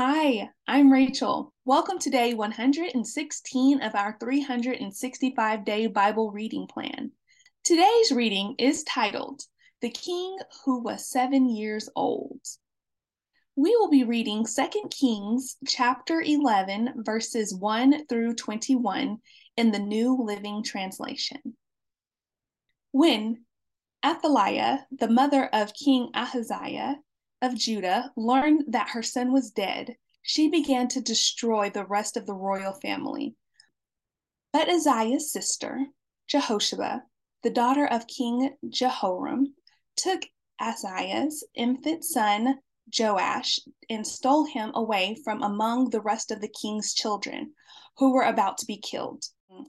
Hi, I'm Rachel. Welcome to day 116 of our 365 day Bible reading plan. Today's reading is titled The King Who Was Seven Years Old. We will be reading 2 Kings chapter 11, verses 1 through 21 in the New Living Translation. When Athaliah, the mother of King Ahaziah, of Judah learned that her son was dead, she began to destroy the rest of the royal family. But Ahaziah's sister, Jehosheba, the daughter of King Jehoram, took Ahaziah's infant son Joash and stole him away from among the rest of the king's children who were about to be killed.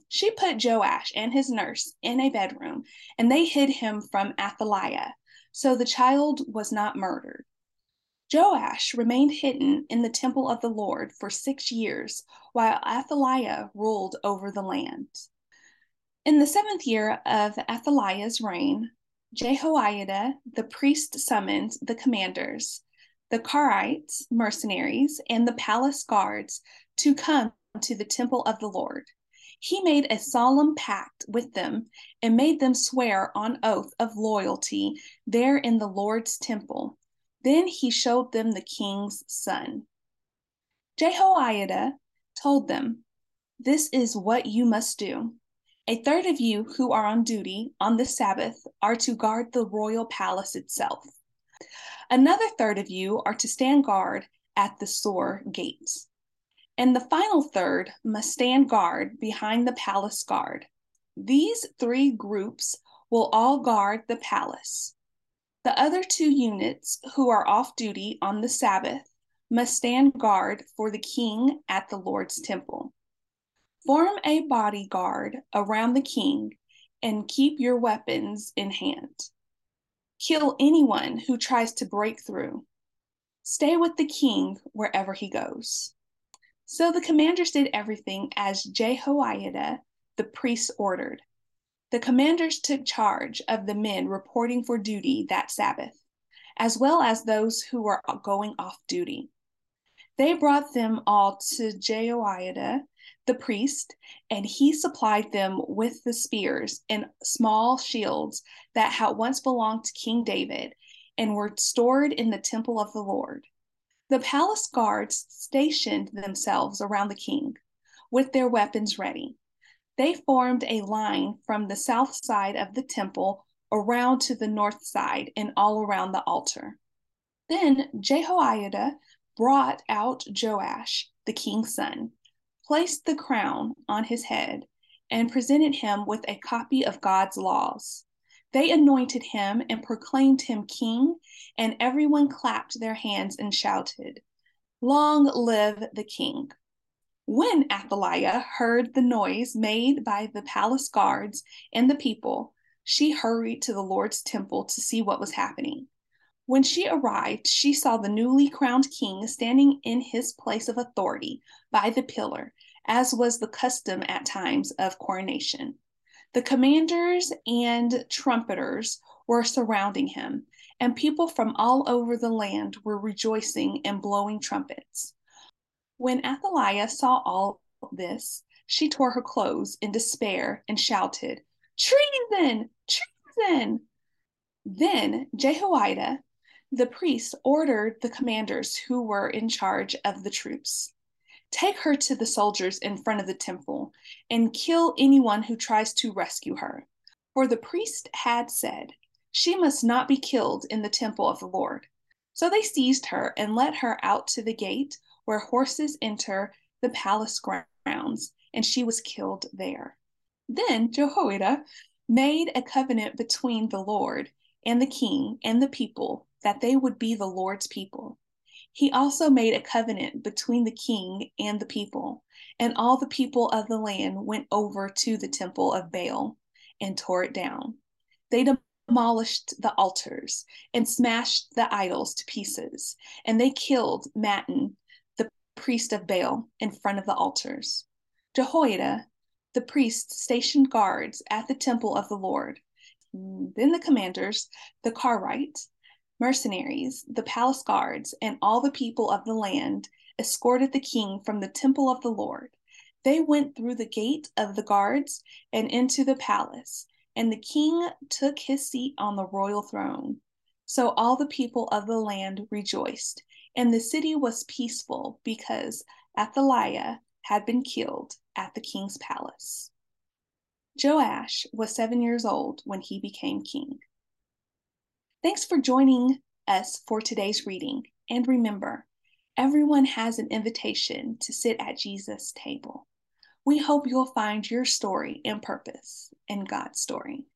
She put Joash and his nurse in a bedroom, and they hid him from Athaliah, so the child was not murdered. Joash remained hidden in the temple of the Lord for six years, while Athaliah ruled over the land. In the seventh year of Athaliah's reign, Jehoiada the priest summoned the commanders, the Karites, mercenaries, and the palace guards to come to the temple of the Lord. He made a solemn pact with them and made them swear on oath of loyalty there in the Lord's temple then he showed them the king's son. Jehoiada told them, This is what you must do. A third of you who are on duty on the Sabbath are to guard the royal palace itself. Another third of you are to stand guard at the Sur gates. And the final third must stand guard behind the palace guard. These three groups will all guard the palace. The other two units who are off duty on the Sabbath must stand guard for the king at the Lord's temple. Form a bodyguard around the king and keep your weapons in hand. Kill anyone who tries to break through. Stay with the king wherever he goes. So the commanders did everything as Jehoiada the priest ordered. The commanders took charge of the men reporting for duty that Sabbath, as well as those who were going off duty. They brought them all to Jehoiada, the priest, and he supplied them with the spears and small shields that had once belonged to King David and were stored in the temple of the Lord. The palace guards stationed themselves around the king with their weapons ready. They formed a line from the south side of the temple around to the north side and all around the altar. Then Jehoiada brought out Joash, the king's son, placed the crown on his head, and presented him with a copy of God's laws. They anointed him and proclaimed him king, and everyone clapped their hands and shouted, Long live the king! When Athaliah heard the noise made by the palace guards and the people, she hurried to the Lord's temple to see what was happening. When she arrived, she saw the newly crowned king standing in his place of authority by the pillar, as was the custom at times of coronation. The commanders and trumpeters were surrounding him, and people from all over the land were rejoicing and blowing trumpets. When Athaliah saw all this, she tore her clothes in despair and shouted, Treason! Treason! Then Jehoiada, the priest, ordered the commanders who were in charge of the troops Take her to the soldiers in front of the temple and kill anyone who tries to rescue her. For the priest had said, She must not be killed in the temple of the Lord. So they seized her and led her out to the gate where horses enter the palace grounds, and she was killed there. Then Jehoiada made a covenant between the Lord and the king and the people that they would be the Lord's people. He also made a covenant between the king and the people, and all the people of the land went over to the temple of Baal and tore it down. They demolished the altars and smashed the idols to pieces, and they killed Mattan, priest of Baal in front of the altars. Jehoiada, the priest, stationed guards at the temple of the Lord. Then the commanders, the Karite, mercenaries, the palace guards, and all the people of the land escorted the king from the temple of the Lord. They went through the gate of the guards and into the palace, and the king took his seat on the royal throne. So all the people of the land rejoiced, and the city was peaceful because Athaliah had been killed at the king's palace. Joash was seven years old when he became king. Thanks for joining us for today's reading. And remember, everyone has an invitation to sit at Jesus' table. We hope you'll find your story and purpose in God's story.